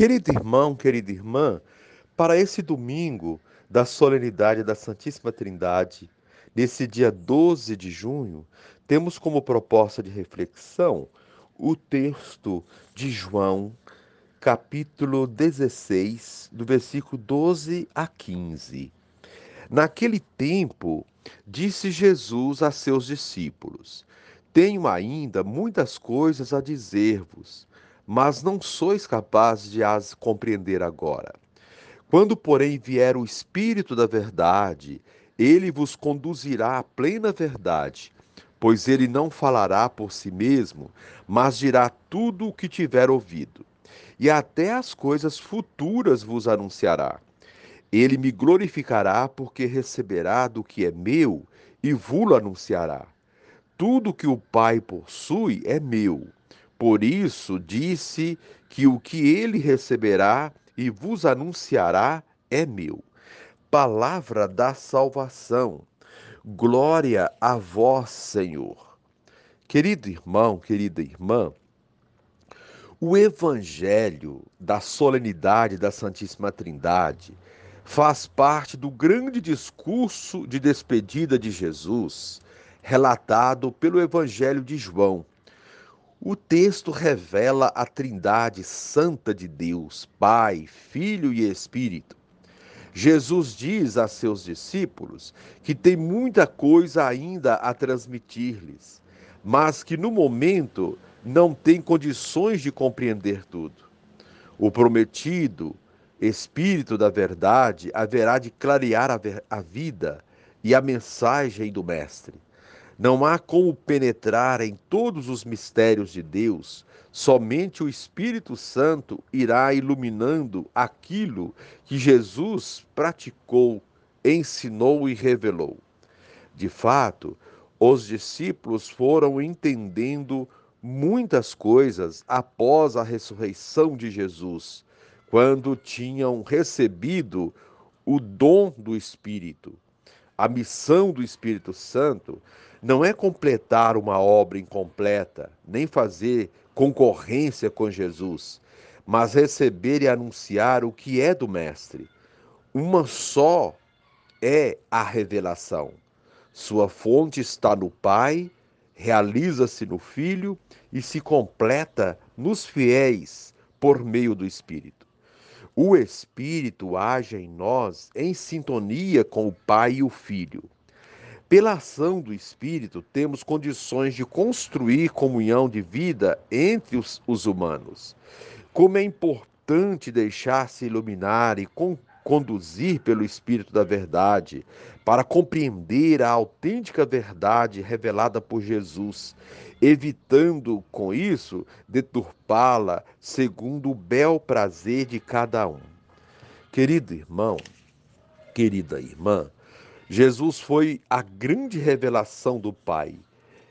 Querido irmão, querida irmã, para esse domingo da solenidade da Santíssima Trindade, nesse dia 12 de junho, temos como proposta de reflexão o texto de João, capítulo 16, do versículo 12 a 15. Naquele tempo, disse Jesus a seus discípulos: Tenho ainda muitas coisas a dizer-vos mas não sois capazes de as compreender agora. Quando, porém, vier o Espírito da Verdade, ele vos conduzirá à plena verdade, pois ele não falará por si mesmo, mas dirá tudo o que tiver ouvido, e até as coisas futuras vos anunciará. Ele me glorificará, porque receberá do que é meu e vos anunciará. Tudo que o Pai possui é meu. Por isso disse que o que ele receberá e vos anunciará é meu. Palavra da salvação. Glória a vós, Senhor. Querido irmão, querida irmã, o evangelho da solenidade da Santíssima Trindade faz parte do grande discurso de despedida de Jesus, relatado pelo Evangelho de João o texto revela a Trindade Santa de Deus, Pai, Filho e Espírito. Jesus diz a seus discípulos que tem muita coisa ainda a transmitir-lhes, mas que no momento não tem condições de compreender tudo. O prometido, Espírito da Verdade, haverá de clarear a, vida e a mensagem do Mestre. Não há como penetrar em todos os mistérios de Deus, somente o Espírito Santo irá iluminando aquilo que Jesus praticou, ensinou e revelou. De fato, os discípulos foram entendendo muitas coisas após a ressurreição de Jesus, quando tinham recebido o dom do Espírito. A missão do Espírito Santo não é completar uma obra incompleta, nem fazer concorrência com Jesus, mas receber e anunciar o que é do Mestre. Uma só é a revelação. Sua fonte está no Pai, realiza-se no Filho e se completa nos fiéis por meio do Espírito. O Espírito age em nós em sintonia com o Pai e o Filho. Pela ação do Espírito, temos condições de construir comunhão de vida entre os, os humanos. Como é importante deixar-se iluminar e con conduzir pelo Espírito da Verdade, para compreender a autêntica verdade revelada por Jesus, evitando com isso deturpá-la segundo o bel prazer de cada um. Querido irmão, querida irmã, Jesus foi a grande revelação do Pai.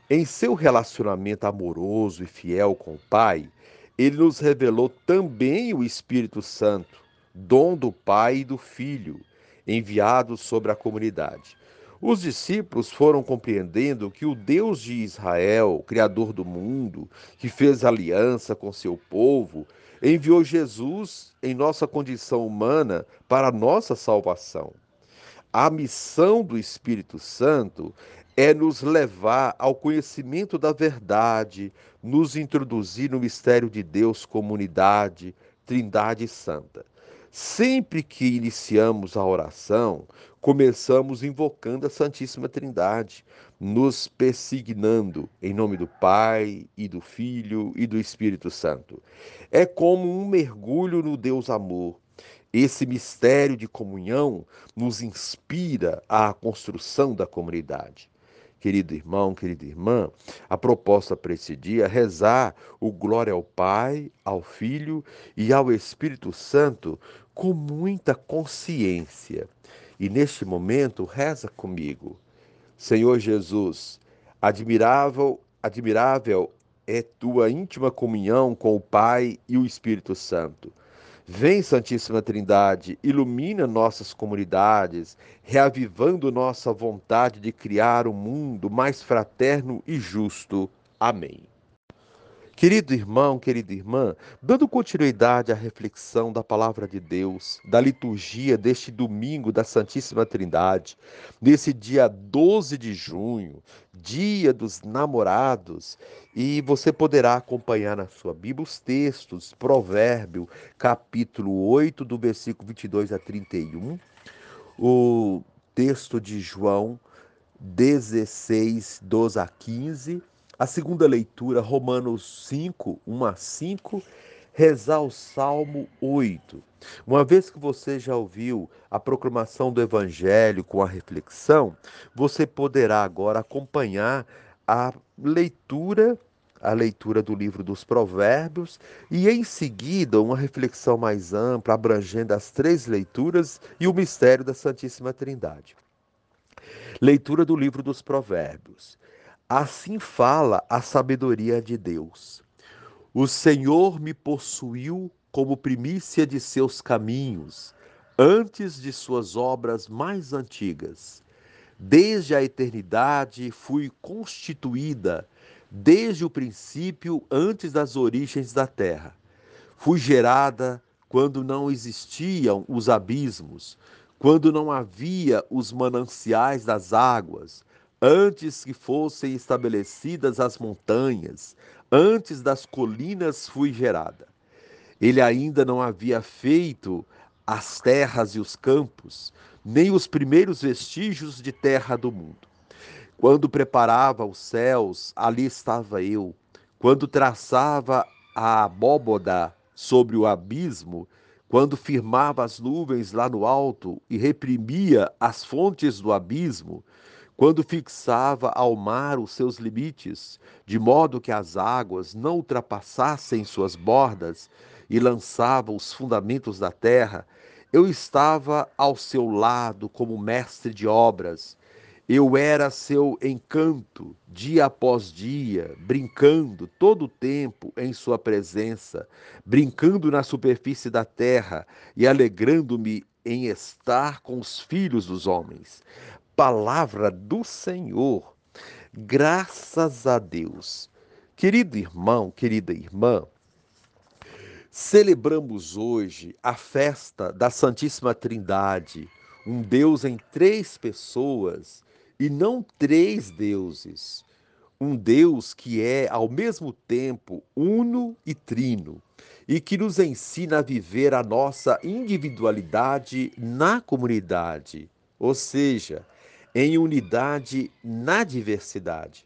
Em seu relacionamento amoroso e fiel com o Pai, ele nos revelou também o Espírito Santo, dom do Pai e do Filho, enviado sobre a comunidade. Os discípulos foram compreendendo que o Deus de Israel, Criador do mundo, que fez aliança com seu povo, enviou Jesus em nossa condição humana para a nossa salvação. A missão do Espírito Santo é nos levar ao conhecimento da verdade, nos introduzir no mistério de Deus como unidade, Trindade Santa. Sempre que iniciamos a oração, começamos invocando a Santíssima Trindade, nos persignando em nome do Pai e do Filho e do Espírito Santo. É como um mergulho no Deus amor esse mistério de comunhão nos inspira à construção da comunidade. Querido irmão, querida irmã, a proposta para esse dia é rezar o glória ao Pai, ao Filho e ao Espírito Santo com muita consciência. E neste momento, reza comigo. Senhor Jesus, admirável, admirável é tua íntima comunhão com o Pai e o Espírito Santo. Vem, Santíssima Trindade, ilumina nossas comunidades, reavivando nossa vontade de criar um mundo mais fraterno e justo. Amém. Querido irmão, querida irmã, dando continuidade à reflexão da palavra de Deus, da liturgia deste domingo da Santíssima Trindade, nesse dia 12 de junho, dia dos namorados, e você poderá acompanhar na sua Bíblia os textos, Provérbio, capítulo 8, do versículo 22 a 31, o texto de João 16, 12 a 15 a segunda leitura, Romanos 5, 1 a 5, rezar o Salmo 8. Uma vez que você já ouviu a proclamação do Evangelho com a reflexão, você poderá agora acompanhar a leitura a leitura do livro dos Provérbios e, em seguida, uma reflexão mais ampla, abrangendo as três leituras e o mistério da Santíssima Trindade. Leitura do livro dos Provérbios. Assim fala a sabedoria de Deus. O Senhor me possuiu como primícia de seus caminhos, antes de suas obras mais antigas. Desde a eternidade fui constituída, desde o princípio, antes das origens da terra. Fui gerada quando não existiam os abismos, quando não havia os mananciais das águas Antes que fossem estabelecidas as montanhas, antes das colinas fui gerada. Ele ainda não havia feito as terras e os campos, nem os primeiros vestígios de terra do mundo. Quando preparava os céus, ali estava eu. Quando traçava a abóboda sobre o abismo, quando firmava as nuvens lá no alto e reprimia as fontes do abismo, quando fixava ao mar os seus limites, de modo que as águas não ultrapassassem suas bordas, e lançava os fundamentos da terra, eu estava ao seu lado como mestre de obras. Eu era seu encanto, dia após dia, brincando todo o tempo em sua presença, brincando na superfície da terra e alegrando-me em estar com os filhos dos homens palavra do Senhor. Graças a Deus. Querido irmão, querida irmã, celebramos hoje a festa da Santíssima Trindade, um Deus em três pessoas e não três deuses. Um Deus que é ao mesmo tempo uno e trino e que nos ensina a viver a nossa individualidade na comunidade, ou seja, em unidade na diversidade.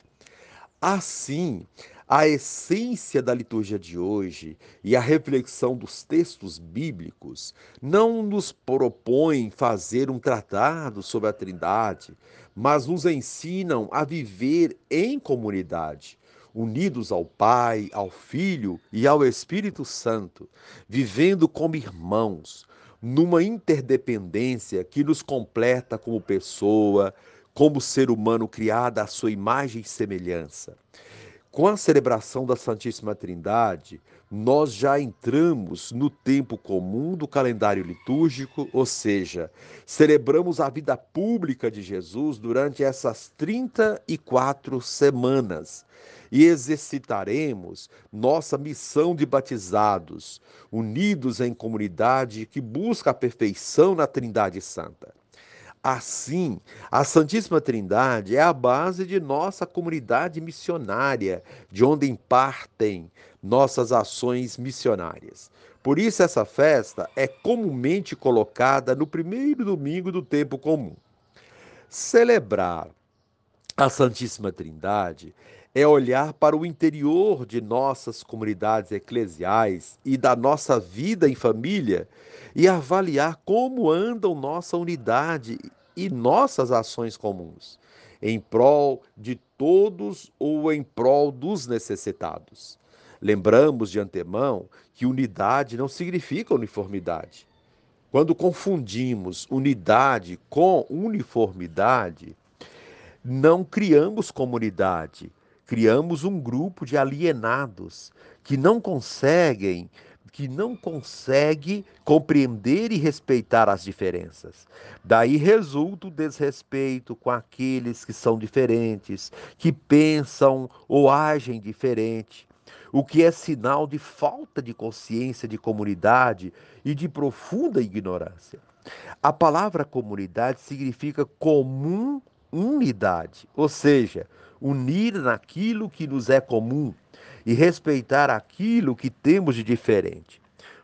Assim, a essência da liturgia de hoje e a reflexão dos textos bíblicos não nos propõem fazer um tratado sobre a Trindade, mas nos ensinam a viver em comunidade, unidos ao Pai, ao Filho e ao Espírito Santo, vivendo como irmãos, numa interdependência que nos completa como pessoa, como ser humano criado à sua imagem e semelhança. Com a celebração da Santíssima Trindade, nós já entramos no tempo comum do calendário litúrgico, ou seja, celebramos a vida pública de Jesus durante essas 34 semanas e exercitaremos nossa missão de batizados, unidos em comunidade que busca a perfeição na Trindade Santa. Assim, a Santíssima Trindade é a base de nossa comunidade missionária, de onde partem nossas ações missionárias. Por isso, essa festa é comumente colocada no primeiro domingo do tempo comum. Celebrar a Santíssima Trindade é olhar para o interior de nossas comunidades eclesiais e da nossa vida em família e avaliar como andam nossa unidade e nossas ações comuns, em prol de todos ou em prol dos necessitados. Lembramos de antemão que unidade não significa uniformidade. Quando confundimos unidade com uniformidade, não criamos comunidade, criamos um grupo de alienados que não conseguem que não consegue compreender e respeitar as diferenças. Daí resulta o desrespeito com aqueles que são diferentes, que pensam ou agem diferente. o que é sinal de falta de consciência de comunidade e de profunda ignorância. A palavra comunidade significa comum unidade, ou seja, unir naquilo que nos é comum e respeitar aquilo que temos de diferente.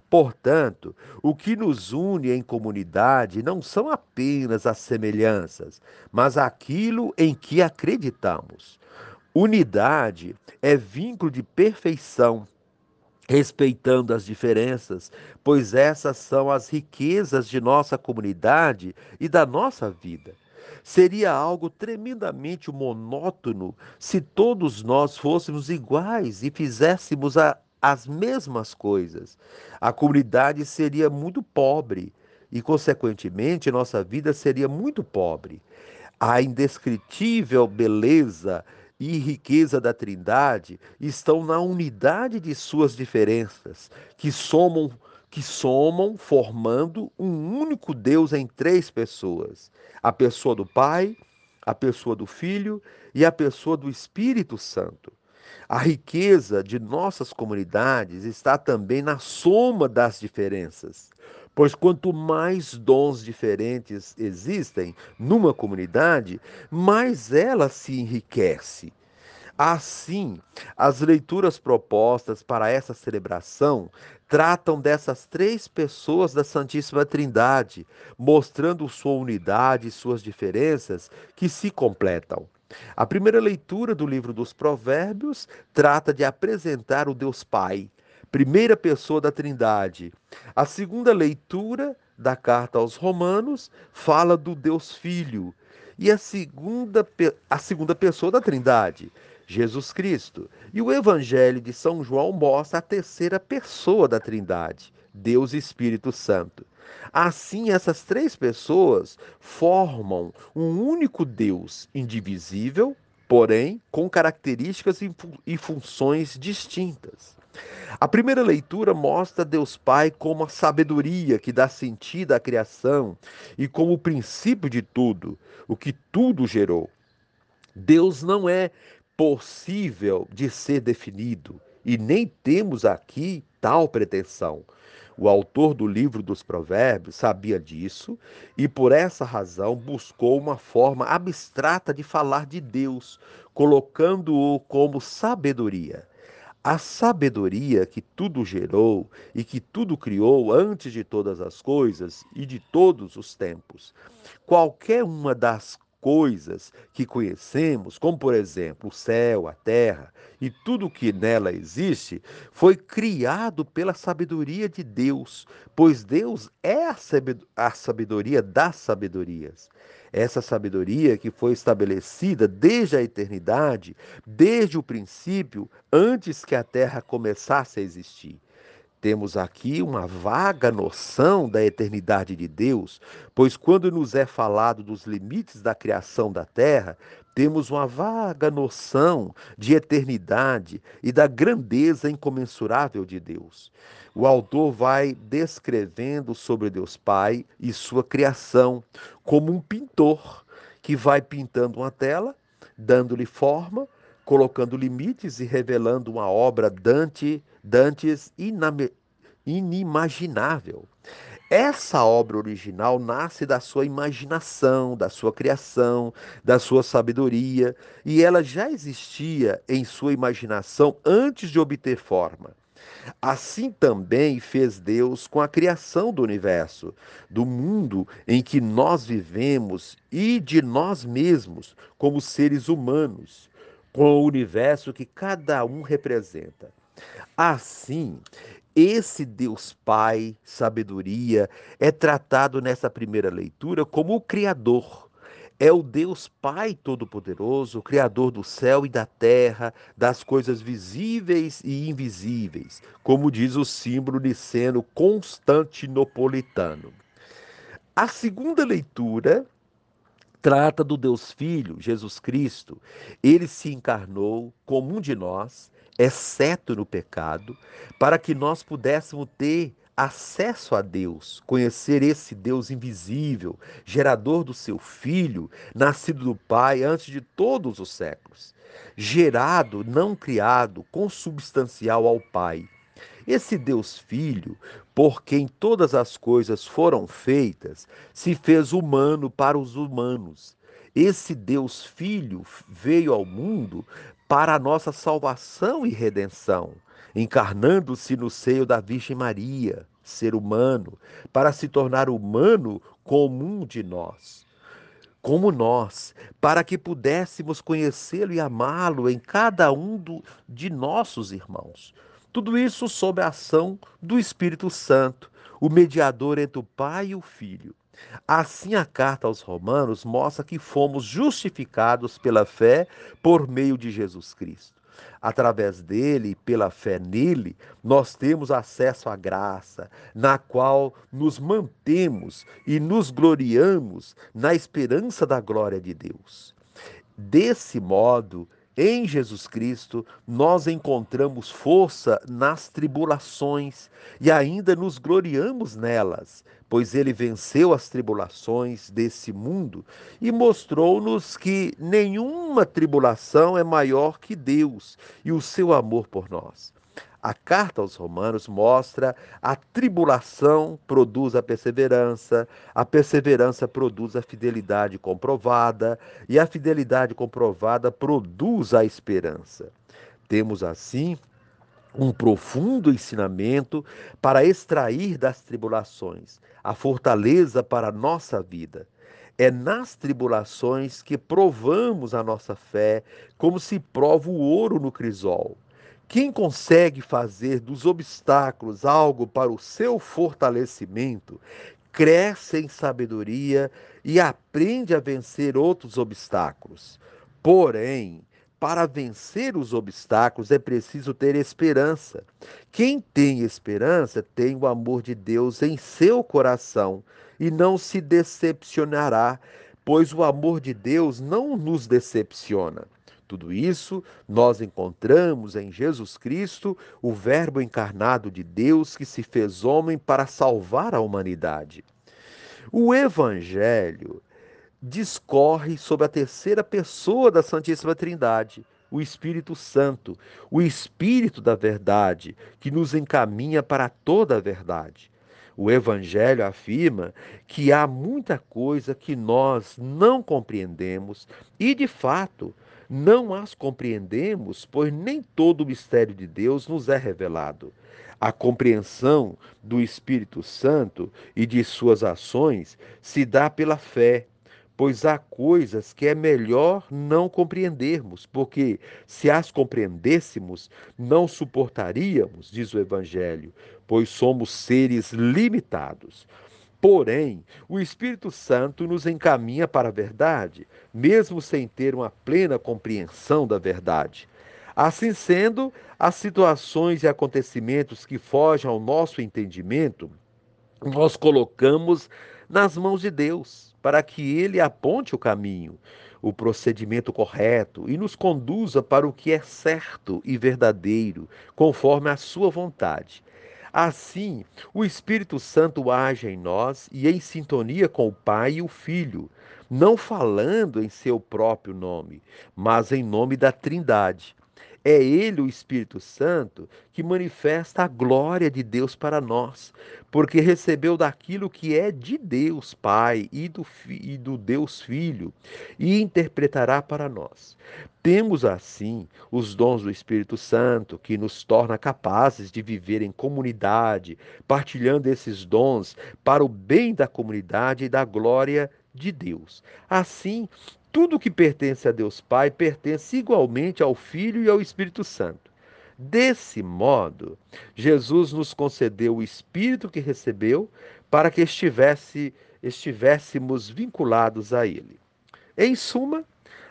Portanto, o que nos une em comunidade não são apenas as semelhanças, mas aquilo em que acreditamos. Unidade é vínculo de perfeição, respeitando as diferenças, pois essas são as riquezas de nossa comunidade e da nossa vida. Seria algo tremendamente monótono se todos nós fôssemos iguais e fizéssemos a, as mesmas coisas. A comunidade seria muito pobre e, consequentemente, nossa vida seria muito pobre. A indescritível beleza e riqueza da Trindade estão na unidade de suas diferenças, que somam que somam formando um único Deus em três pessoas: a pessoa do Pai, a pessoa do Filho e a pessoa do Espírito Santo. A riqueza de nossas comunidades está também na soma das diferenças. Pois quanto mais dons diferentes existem numa comunidade, mais ela se enriquece. Assim, as leituras propostas para essa celebração tratam dessas três pessoas da Santíssima Trindade, mostrando sua unidade e suas diferenças que se completam. A primeira leitura do livro dos Provérbios trata de apresentar o Deus Pai, primeira pessoa da Trindade. A segunda leitura da carta aos Romanos fala do Deus Filho. E a segunda, a segunda pessoa da Trindade, Jesus Cristo. E o Evangelho de São João mostra a terceira pessoa da Trindade, Deus Espírito Santo. Assim, essas três pessoas formam um único Deus indivisível, porém com características e funções distintas. A primeira leitura mostra Deus Pai como a sabedoria que dá sentido à criação e como o princípio de tudo, o que tudo gerou. Deus não é possível de ser definido, e nem temos aqui tal pretensão. O autor do livro dos Provérbios sabia disso e, por essa razão, buscou uma forma abstrata de falar de Deus, colocando-o como sabedoria. A sabedoria que tudo gerou e que tudo criou antes de todas as coisas e de todos os tempos. Qualquer uma das coisas que conhecemos, como por exemplo o céu, a terra e tudo que nela existe, foi criado pela sabedoria de Deus, pois Deus é a sabedoria das sabedorias. Essa sabedoria que foi estabelecida desde a eternidade, desde o princípio, antes que a terra começasse a existir. Temos aqui uma vaga noção da eternidade de Deus, pois quando nos é falado dos limites da criação da terra, temos uma vaga noção de eternidade e da grandeza incomensurável de Deus. O autor vai descrevendo sobre Deus Pai e sua criação como um pintor que vai pintando uma tela, dando-lhe forma, colocando limites e revelando uma obra Dante, Dantes inimaginável. Essa obra original nasce da sua imaginação, da sua criação, da sua sabedoria, e ela já existia em sua imaginação antes de obter forma. Assim também fez Deus com a criação do universo, do mundo em que nós vivemos e de nós mesmos, como seres humanos, com o universo que cada um representa. Assim, esse Deus Pai, sabedoria, é tratado nessa primeira leitura como o Criador. É o Deus Pai Todo-Poderoso, Criador do céu e da terra, das coisas visíveis e invisíveis, como diz o símbolo niceno constantinopolitano. A segunda leitura trata do Deus Filho, Jesus Cristo. Ele se encarnou como um de nós exceto no pecado, para que nós pudéssemos ter acesso a Deus, conhecer esse Deus invisível, gerador do seu Filho, nascido do Pai antes de todos os séculos, gerado, não criado, consubstancial ao Pai. Esse Deus Filho, por quem todas as coisas foram feitas, se fez humano para os humanos. Esse Deus Filho veio ao mundo para a nossa salvação e redenção, encarnando-se no seio da Virgem Maria, ser humano, para se tornar humano comum de nós como nós, para que pudéssemos conhecê-lo e amá-lo em cada um do, de nossos irmãos. Tudo isso sob a ação do Espírito Santo, o mediador entre o Pai e o Filho. Assim, a carta aos Romanos mostra que fomos justificados pela fé por meio de Jesus Cristo. Através dele, pela fé nele, nós temos acesso à graça, na qual nos mantemos e nos gloriamos na esperança da glória de Deus. Desse modo, em Jesus Cristo, nós encontramos força nas tribulações e ainda nos gloriamos nelas, pois ele venceu as tribulações desse mundo e mostrou-nos que nenhuma tribulação é maior que Deus e o seu amor por nós. A carta aos Romanos mostra a tribulação produz a perseverança, a perseverança produz a fidelidade comprovada, e a fidelidade comprovada produz a esperança. Temos assim um profundo ensinamento para extrair das tribulações a fortaleza para a nossa vida. É nas tribulações que provamos a nossa fé, como se prova o ouro no crisol. Quem consegue fazer dos obstáculos algo para o seu fortalecimento, cresce em sabedoria e aprende a vencer outros obstáculos. Porém, para vencer os obstáculos é preciso ter esperança. Quem tem esperança tem o amor de Deus em seu coração e não se decepcionará, pois o amor de Deus não nos decepciona. Tudo isso nós encontramos em Jesus Cristo, o Verbo encarnado de Deus que se fez homem para salvar a humanidade. O Evangelho discorre sobre a terceira pessoa da Santíssima Trindade, o Espírito Santo, o Espírito da Verdade, que nos encaminha para toda a verdade. O Evangelho afirma que há muita coisa que nós não compreendemos e, de fato, não as compreendemos, pois nem todo o mistério de Deus nos é revelado. A compreensão do Espírito Santo e de suas ações se dá pela fé, pois há coisas que é melhor não compreendermos, porque se as compreendêssemos, não suportaríamos, diz o Evangelho, pois somos seres limitados. Porém, o Espírito Santo nos encaminha para a verdade, mesmo sem ter uma plena compreensão da verdade. Assim sendo, as situações e acontecimentos que fogem ao nosso entendimento, nós colocamos nas mãos de Deus, para que Ele aponte o caminho, o procedimento correto e nos conduza para o que é certo e verdadeiro, conforme a Sua vontade. Assim, o Espírito Santo age em nós e em sintonia com o Pai e o Filho, não falando em seu próprio nome, mas em nome da Trindade. É Ele, o Espírito Santo, que manifesta a glória de Deus para nós, porque recebeu daquilo que é de Deus Pai e do, e do Deus Filho, e interpretará para nós. Temos assim os dons do Espírito Santo, que nos torna capazes de viver em comunidade, partilhando esses dons para o bem da comunidade e da glória de Deus. Assim, tudo que pertence a Deus Pai pertence igualmente ao Filho e ao Espírito Santo. Desse modo, Jesus nos concedeu o Espírito que recebeu para que estivesse, estivéssemos vinculados a Ele. Em suma,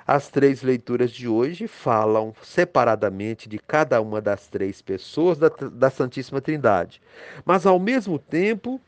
as três leituras de hoje falam separadamente de cada uma das três pessoas da, da Santíssima Trindade, mas ao mesmo tempo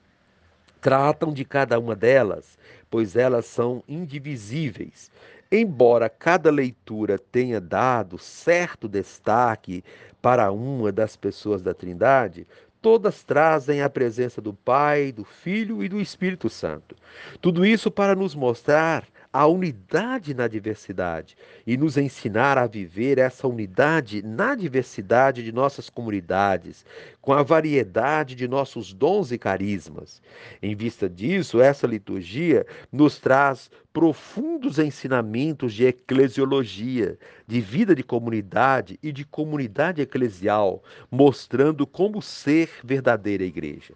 tratam de cada uma delas, pois elas são indivisíveis. Embora cada leitura tenha dado certo destaque para uma das pessoas da Trindade, todas trazem a presença do Pai, do Filho e do Espírito Santo. Tudo isso para nos mostrar a unidade na diversidade e nos ensinar a viver essa unidade na diversidade de nossas comunidades, com a variedade de nossos dons e carismas. Em vista disso, essa liturgia nos traz profundos ensinamentos de eclesiologia, de vida de comunidade e de comunidade eclesial, mostrando como ser verdadeira igreja.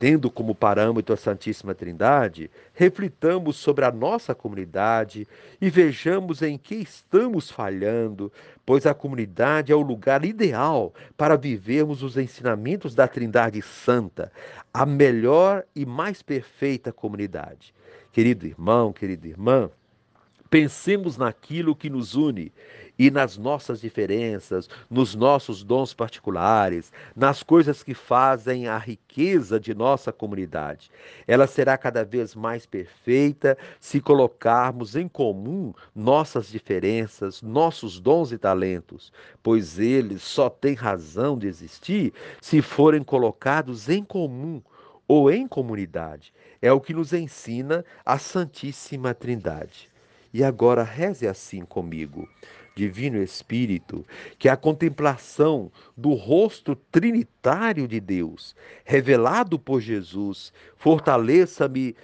Tendo como parâmetro a Santíssima Trindade, reflitamos sobre a nossa comunidade e vejamos em que estamos falhando, pois a comunidade é o lugar ideal para vivermos os ensinamentos da Trindade Santa, a melhor e mais perfeita comunidade. Querido irmão, querida irmã, Pensemos naquilo que nos une e nas nossas diferenças, nos nossos dons particulares, nas coisas que fazem a riqueza de nossa comunidade. Ela será cada vez mais perfeita se colocarmos em comum nossas diferenças, nossos dons e talentos, pois eles só têm razão de existir se forem colocados em comum ou em comunidade. É o que nos ensina a Santíssima Trindade. E agora reze assim comigo. Divino Espírito, que a contemplação do rosto trinitário de Deus, revelado por Jesus, fortaleça-me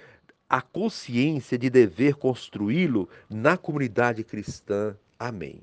a consciência de dever construí-lo na comunidade cristã. Amém.